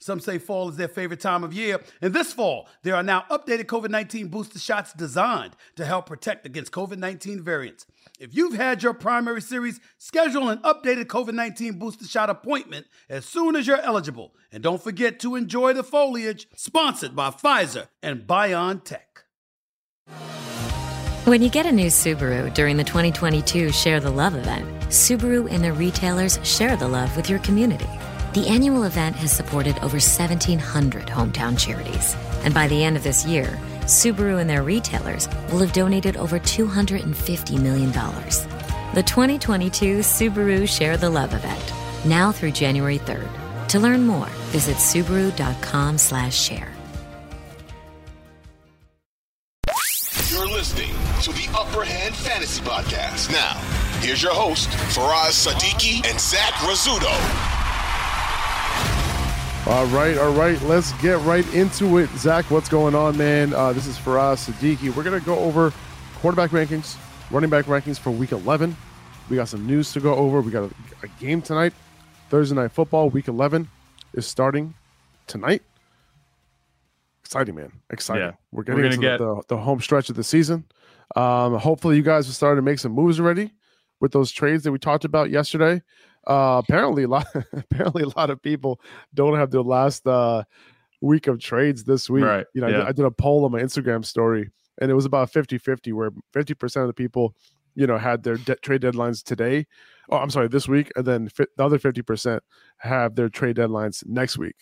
Some say fall is their favorite time of year. And this fall, there are now updated COVID 19 booster shots designed to help protect against COVID 19 variants. If you've had your primary series, schedule an updated COVID 19 booster shot appointment as soon as you're eligible. And don't forget to enjoy the foliage, sponsored by Pfizer and BioNTech. When you get a new Subaru during the 2022 Share the Love event, Subaru and their retailers share the love with your community. The annual event has supported over 1,700 hometown charities. And by the end of this year, Subaru and their retailers will have donated over $250 million. The 2022 Subaru Share the Love event, now through January 3rd. To learn more, visit Subaru.com slash share. You're listening to the Upper Hand Fantasy Podcast. Now, here's your host, Faraz Sadiki and Zach Rizzuto. All right, all right. Let's get right into it. Zach, what's going on, man? Uh, this is Faraz Sadiki. We're going to go over quarterback rankings, running back rankings for week 11. We got some news to go over. We got a, a game tonight. Thursday Night Football, week 11 is starting tonight. Exciting, man. Exciting. Yeah. We're getting We're into gonna the, the, home stretch of the season. Um, hopefully, you guys are starting to make some moves already with those trades that we talked about yesterday. Uh, apparently, a lot apparently a lot of people don't have their last uh, week of trades this week. Right, You know, I did- I did a poll on my Instagram story, and it was about 50-50, where 50% of the people, you know, had their de- trade deadlines today. Oh, I'm sorry, this week, and then fi- the other 50% have their trade deadlines next week.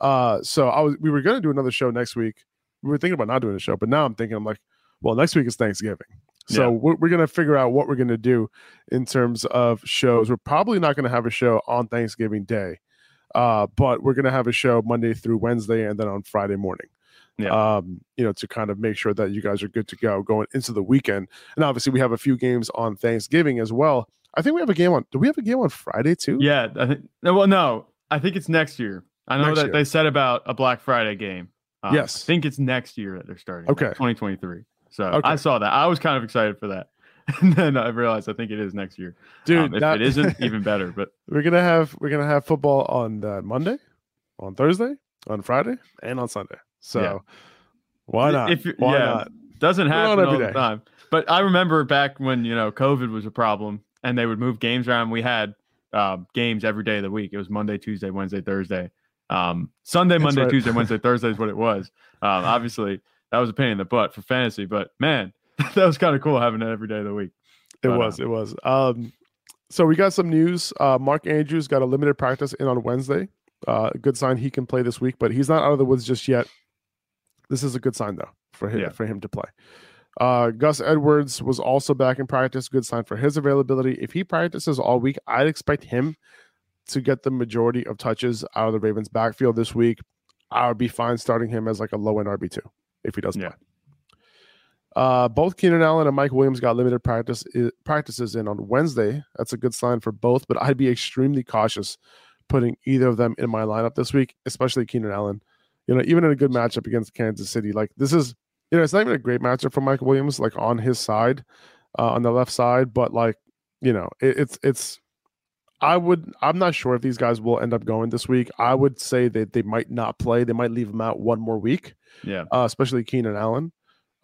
Uh, so I was we were gonna do another show next week. We were thinking about not doing a show, but now I'm thinking I'm like, well, next week is Thanksgiving. So Yeah. we're, we're gonna figure out what we're gonna do in terms of shows. We're probably not gonna have a show on Thanksgiving Day, uh, but we're gonna have a show Monday through Wednesday, and then on Friday morning. Yeah. Um, you know, to kind of make sure that you guys are good to go going into the weekend. And obviously, we have a few games on Thanksgiving as well. I think we have a game on. Do we have a game on Friday too? Yeah, I think. Well, no, I think it's next year. I know Next that year. they said about a Black Friday game. Um, Yes. I think it's next year that they're starting. Okay. 2023. So Okay. I saw that. I was kind of excited for that, and then I realized I think it is next year. dude. Um, if that- it isn't, even better. But we're gonna have we're gonna have football on uh, Monday, on Thursday, on Friday, and on Sunday. So Yeah. why not? If why yeah. not? doesn't happen every all the time. But I remember back when you know COVID was a problem, and they would move games around. We had um, games every day of the week. It was Monday, Tuesday, Wednesday, Thursday. Um, Sunday, Monday, right. Tuesday, Wednesday, Thursday is what it was. Um, obviously, that was a pain in the butt for fantasy, but man, that was kind of cool having it every day of the week. It But, was. uh, It was. Um, so we got some news. Uh, Mark Andrews got a limited practice in on Wednesday. Uh, good sign he can play this week, but he's not out of the woods just yet. This is a good sign though for him Yeah. for him to play. Uh, Gus Edwards was also back in practice. Good sign for his availability. If he practices all week, I'd expect him to get the majority of touches out of the Ravens' backfield this week. I would be fine starting him as like a low end RB two if he doesn't Yeah. play. Uh, both Keenan Allen and Mike Williams got limited practice practices in on Wednesday. That's a good sign for both, but I'd be extremely cautious putting either of them in my lineup this week, especially Keenan Allen. You know, even in a good matchup against Kansas City, like this is, you know, it's not even a great matchup for Mike Williams, like on his side, uh, on the left side, but like, you know, it, it's it's. I would. I'm not sure if these guys will end up going this week. I would say that they might not play. They might leave them out one more week. Yeah, uh, especially Keenan Allen,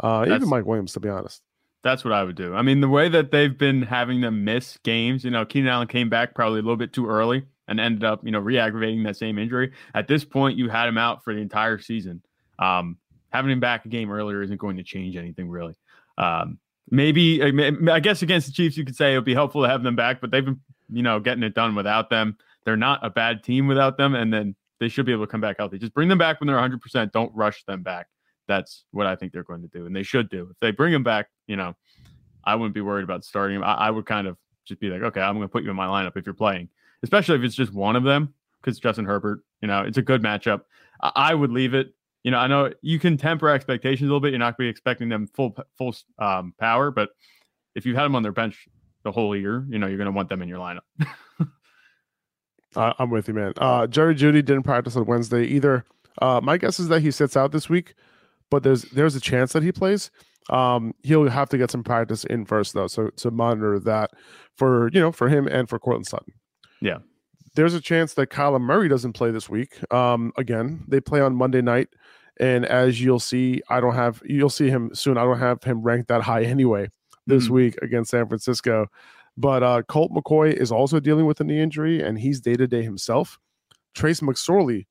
uh, even Mike Williams. To be honest, that's what I would do. I mean, the way that they've been having them miss games, you know, Keenan Allen came back probably a little bit too early and ended up, you know, re-aggravating that same injury. At this point, you had him out for the entire season. Um, having him back a game earlier isn't going to change anything really. Um, maybe I guess against the Chiefs, you could say it would be helpful to have them back, but they've been, you know, getting it done without them. They're not a bad team without them, and then they should be able to come back healthy. Just bring them back when they're 100%. Don't rush them back. That's what I think they're going to do, and they should do. If they bring them back, you know, I wouldn't be worried about starting him. I, I would kind of just be like, okay, I'm going to put you in my lineup if you're playing, especially if it's just one of them, because Justin Herbert, you know, it's a good matchup. I, I, would leave it. You know, I know you can temper expectations a little bit. You're not going to be expecting them full full um, power, but if you had them on their bench the whole year, you know, you're going to want them in your lineup. uh, I'm with you, man. Uh, Jerry Jeudy didn't practice on Wednesday either. Uh, my guess is that he sits out this week, but there's there's a chance that he plays. Um, he'll have to get some practice in first though, so to monitor that for you know for him and for Courtland Sutton. Yeah, there's a chance that Kyler Murray doesn't play this week. Um, again, they play on Monday night, and as you'll see, I don't have you'll see him soon. I don't have him ranked that high anyway this mm-hmm. week against San Francisco. But uh, Colt McCoy is also dealing with a knee injury, and he's day to day himself. Trace McSorley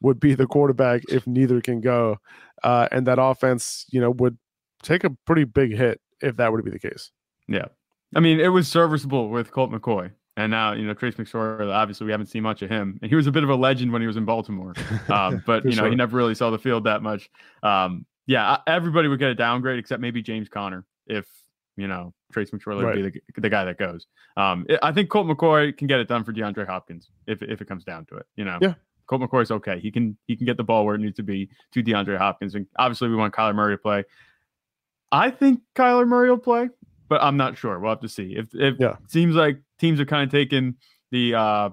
would be the quarterback if neither can go, uh, and that offense, you know, would take a pretty big hit if that were to be the case. Yeah. I mean, it was serviceable with Colt McCoy. And now, you know, Trace McSorley, obviously we haven't seen much of him. And he was a bit of a legend when he was in Baltimore. Um, but, you know, sure. he never really saw the field that much. Um, yeah, everybody would get a downgrade except maybe James Conner if, you know, Trace McSorley right. would be the, the guy that goes. Um, I think Colt McCoy can get it done for DeAndre Hopkins if, if it comes down to it, you know. Yeah. Colt McCoy's okay. He can he can get the ball where it needs to be to DeAndre Hopkins. And obviously we want Kyler Murray to play. I think Kyler Murray will play, but I'm not sure. We'll have to see. If if yeah. it seems like teams are kind of taking the uh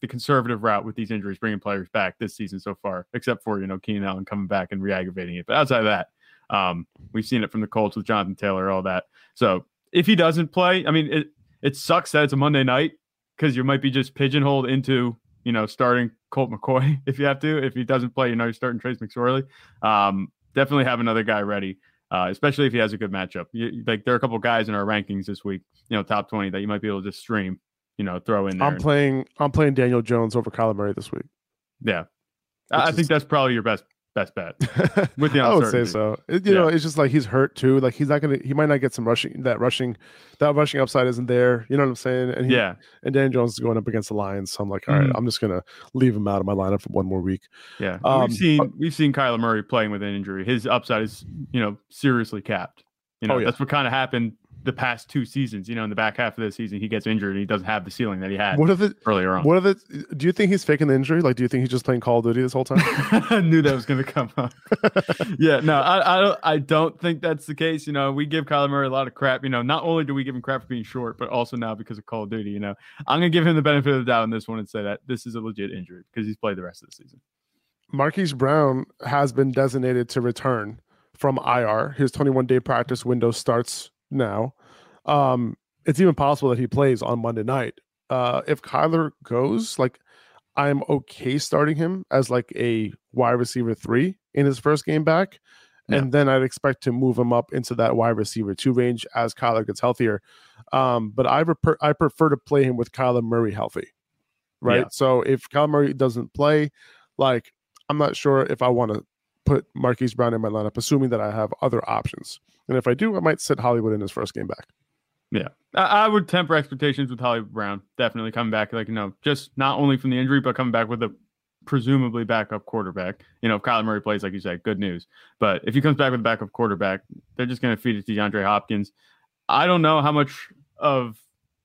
the conservative route with these injuries, bringing players back this season so far, except for you know Keenan Allen coming back and re-aggravating it. But outside of that, um, we've seen it from the Colts with Jonathan Taylor, all that. So if he doesn't play, I mean, it it sucks that it's a Monday night because you might be just pigeonholed into you know starting Colt McCoy if you have to. If he doesn't play, you know you're starting Trace McSorley. Um, definitely have another guy ready uh, especially if he has a good matchup. You, like there are a couple guys in our rankings this week, you know, top twenty that you might be able to just stream, you know, throw in there. I'm and, playing. I'm playing Daniel Jones over Kyler Murray this week. Yeah, I, I think that's probably your best best bet. With the I would say so. It, you yeah. know, it's just like he's hurt too. Like he's not gonna. He might not get some rushing. That rushing, that rushing upside isn't there. You know what I'm saying? And he, yeah. And Dan Jones is going up against the Lions. So I'm like, all right, mm-hmm. I'm just gonna leave him out of my lineup for one more week. Yeah. Um, we've seen uh, we've seen Kyler Murray playing with an injury. His upside is you know seriously capped. You know, oh, yeah. that's what kind of happened the past two seasons. You know, in the back half of the season, he gets injured and he doesn't have the ceiling that he had. What if it earlier on? What if it? Do you think he's faking the injury? Like, do you think he's just playing Call of Duty this whole time? I knew that was going to come up. yeah, no, I, I don't. I don't think that's the case. You know, we give Kyler Murray a lot of crap. You know, not only do we give him crap for being short, but also now because of Call of Duty. You know, I'm going to give him the benefit of the doubt on this one and say that this is a legit injury because he's played the rest of the season. Marquise Brown has been designated to return from IR. His 21 day practice window starts now. Um, it's even possible that he plays on Monday night. Uh, if Kyler goes, like I'm okay starting him as like a wide receiver three in his first game back. Yeah. And then I'd expect to move him up into that wide receiver two range as Kyler gets healthier. Um, but I, I prefer to play him with Kyler Murray healthy. Right. Yeah. So if Kyler Murray doesn't play, like I'm not sure if I want to put Marquise Brown in my lineup, assuming that I have other options. And if I do, I might sit Hollywood in his first game back. Yeah, I, would temper expectations with Hollywood Brown. Definitely coming back, like you know, just not only from the injury, but coming back with a presumably backup quarterback. You know, if Kyler Murray plays, like you said, good news. But if he comes back with a backup quarterback, they're just going to feed it to DeAndre Hopkins. I don't know how much of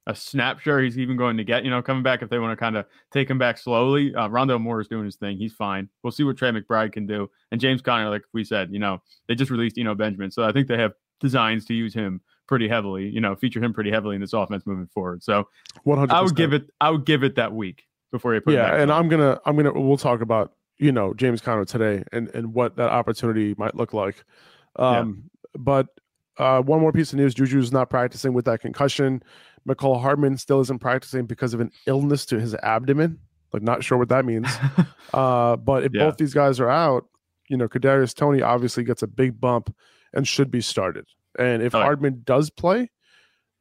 a snapshot he's even going to get. You know, coming back if they want to kind of take him back slowly. Uh, Moore is doing his thing. He's fine. We'll see what Trey McBride can do. And James Conner, like we said, you know, they just released Eno Benjamin, so I think they have designs to use him pretty heavily. You know, feature him pretty heavily in this offense moving forward. So 100%. I would give it. I would give it that week before you put. Yeah, and I'm gonna. I'm gonna. We'll talk about you know James Conner today and and what that opportunity might look like. Um, yeah. but uh, one more piece of news: Juju's not practicing with that concussion. Mecole Hardman still isn't practicing because of an illness to his abdomen. Like, not sure what that means. uh, but if Yeah. both these guys are out, you know, Kadarius Toney obviously gets a big bump and should be started. And if Oh. Hardman does play,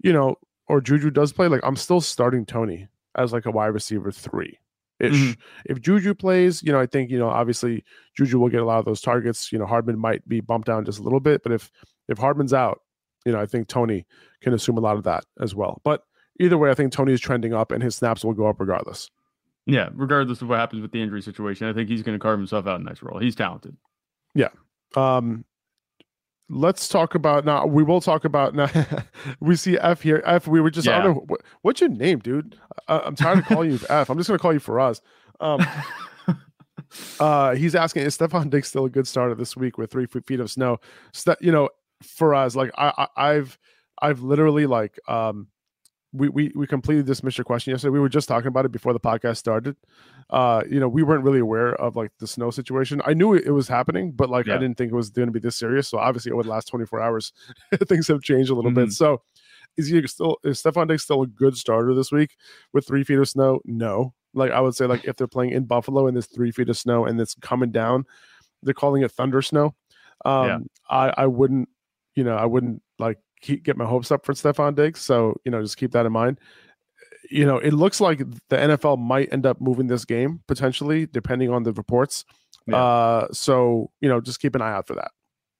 you know, or Juju does play, like I'm still starting Toney as like a wide receiver three ish. Mhm. If Juju plays, you know, I think, you know, obviously Juju will get a lot of those targets. You know, Hardman might be bumped down just a little bit, but if if Hardman's out, you know, I think Toney can assume a lot of that as well. But either way, I think Toney is trending up and his snaps will go up regardless. Yeah, regardless of what happens with the injury situation, I think he's going to carve himself out a nice role. He's talented. Yeah. Um, let's talk about now. We will talk about now. we see F here. F. We were just. I don't know what, what's your name, dude. I, I'm tired of calling you F. I'm just gonna call you Faraz. Um, uh, he's asking is Stefon Diggs still a good starter this week with three feet of snow? Ste- you know, Faraz, like I, I, I've, I've literally like um. We, we, we completely dismissed your question yesterday. We were just talking about it before the podcast started. Uh, you know, we weren't really aware of like the snow situation. I knew it, it was happening, but like I didn't think it was going to be this serious. So obviously, over the last 24 hours, things have changed a little bit. Mhm. So is he still is Stefon Diggs still a good starter this week with three feet of snow? No. Like I would say, like if they're playing in Buffalo and there's three feet of snow and it's coming down, they're calling it thunder snow. Um, Yeah. I I wouldn't, you know, I wouldn't like keep, get my hopes up for Stefon Diggs. So you know, just keep that in mind. You know, it looks like the NFL might end up moving this game potentially, depending on the reports. Yeah. Uh, so you know, just keep an eye out for that,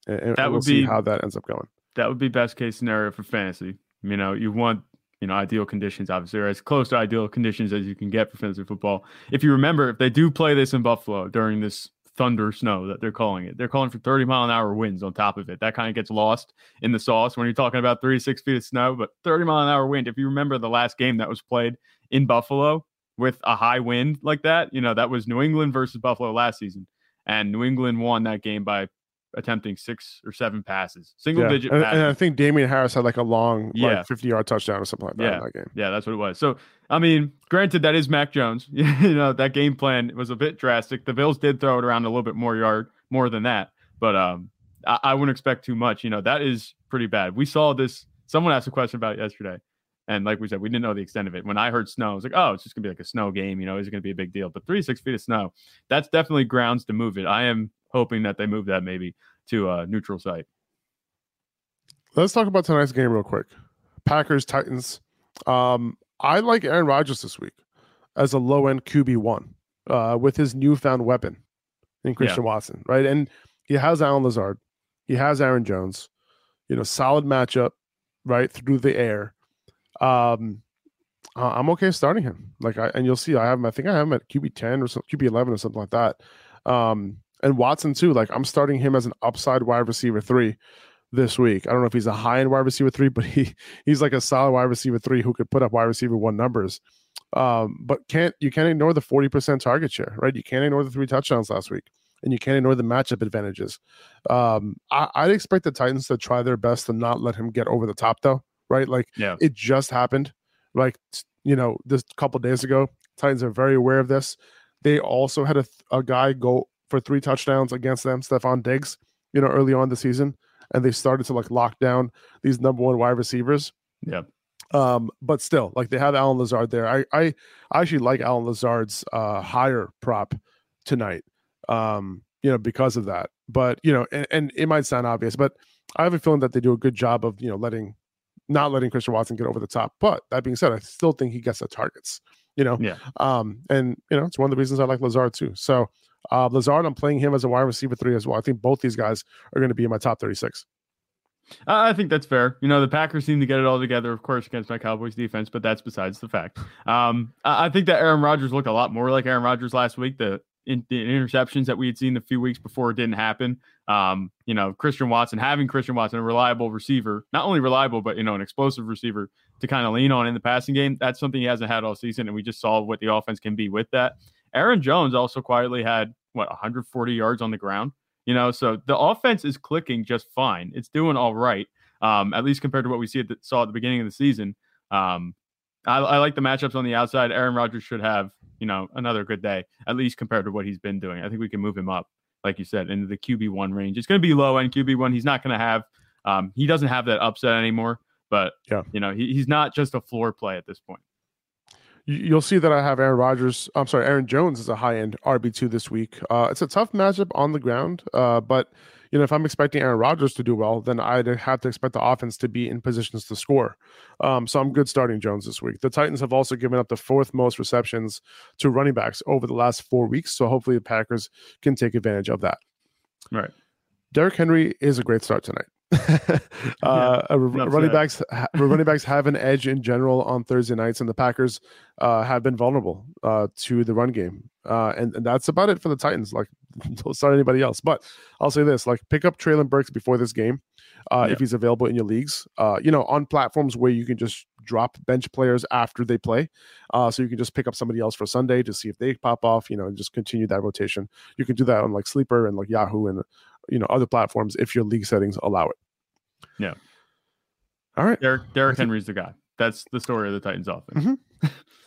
and, and That we'll would see be- how that ends up going. That would be best case scenario for fantasy. You know, you want you know ideal conditions, obviously, or as close to ideal conditions as you can get for fantasy football. If you remember, if they do play this in Buffalo during this thunder snow that they're calling it, they're calling for 30 mile an hour winds on top of it. That kind of gets lost in the sauce when you're talking about three to six feet of snow. But 30 mile an hour wind. If you remember the last game that was played in Buffalo with a high wind like that, you know that was New England versus Buffalo last season, and New England won that game by attempting six or seven passes, single Yeah. digit And, passes. and I think Damien Harris had like a long, Yeah. like 50 yard touchdown or something like that Yeah. in that game. Yeah, that's what it was. So, I mean, granted, that is Mac Jones. you know, that game plan was a bit drastic. The Bills did throw it around a little bit more yard, more than that, but um, I, I wouldn't expect too much. You know, that is pretty bad. We saw this. Someone asked a question about it yesterday, and like we said, we didn't know the extent of it. When I heard snow, I was like, oh, it's just gonna be like a snow game. You know, is it gonna be a big deal? But three six feet of snow, that's definitely grounds to move it. I am hoping that they move that maybe to a neutral site. Let's talk about tonight's game real quick. Packers Titans. Um, I like Aaron Rodgers this week as a low end QB one uh, with his newfound weapon in Christian Watson, right? And he has Allen Lazard, he has Aaron Jones. You know, solid matchup, right through the air. Um, uh, I'm okay starting him. Like, I and you'll see, I have him. I think I have him at QB ten or some, QB eleven or something like that. Um, and Watson too. Like, I'm starting him as an upside wide receiver three this week. I don't know if he's a high end wide receiver three, but he he's like a solid wide receiver three who could put up wide receiver one numbers. Um, but can't you can't ignore the 40% target share, right? You can't ignore the three touchdowns last week, and you can't ignore the matchup advantages. Um, I, I'd expect the Titans to try their best to not let him get over the top, though, right? Like Yeah. it just happened, like you know, this couple days ago. Titans are very aware of this. They also had a, a guy go for three touchdowns against them, Stefon Diggs, you know, early on the season, and they started to like lock down these number one wide receivers. Yeah. Um, but still, like they have Allen Lazard there. I I, I actually like Allen Lazard's uh higher prop tonight. Um, you know, because of that. But you know, and, and it might sound obvious, but I have a feeling that they do a good job of you know letting not letting Christian Watson get over the top. But that being said, I still think he gets the targets. You know, Yeah. um, and you know, it's one of the reasons I like Lazard too. So uh Lazard, I'm playing him as a wide receiver three as well. I think both these guys are going to be in my top 36. I I think that's fair. You know, the Packers seem to get it all together, of course, against my Cowboys defense, but that's besides the fact. Um, I I think that Aaron Rodgers looked a lot more like Aaron Rodgers last week. The, in, the interceptions that we had seen a few weeks before it didn't happen. Um, you know, Christian Watson having Christian Watson, a reliable receiver, not only reliable, but you know, an explosive receiver to kind of lean on in the passing game. That's something he hasn't had all season, and we just saw what the offense can be with that. Aaron Jones also quietly had what 140 yards on the ground. You know, so the offense is clicking just fine. It's doing all right, um, at least compared to what we see at the, saw at the beginning of the season. Um, I, I like the matchups on the outside. Aaron Rodgers should have, you know, another good day, at least compared to what he's been doing. I think we can move him up, like you said, into the QB one range. It's going to be low end QB one. He's not going to have, um, he doesn't have that upset anymore But Yeah. you know, he, he's not just a floor play at this point. You- You'll see that I have Aaron Rodgers. I'm sorry, Aaron Jones is a high end RB two this week. Uh, it's a tough matchup on the ground, uh, but you know if I'm expecting Aaron Rodgers to do well, then I'd have to expect the offense to be in positions to score. Um, so I'm good starting Jones this week. The Titans have also given up the fourth most receptions to running backs over the last four weeks, so hopefully the Packers can take advantage of that. Right. Derrick Henry is a great start tonight. uh, uh, enough running backs, running backs have an edge in general on Thursday nights, and the Packers uh, have been vulnerable uh, to the run game, uh, and, and that's about it for the Titans. Like, don't start anybody else. But I'll say this: like, pick up Treylon Burks before this game uh, Yeah. if he's available in your leagues. Uh, you know, on platforms where you can just drop bench players after they play, uh, so you can just pick up somebody else for Sunday to see if they pop off. You know, and just continue that rotation. You can do that on like Sleeper and like Yahoo and you know other platforms if your league settings allow it. Yeah. All right. Derrick Derrick think- Henry's the guy. That's the story of the Titans offense.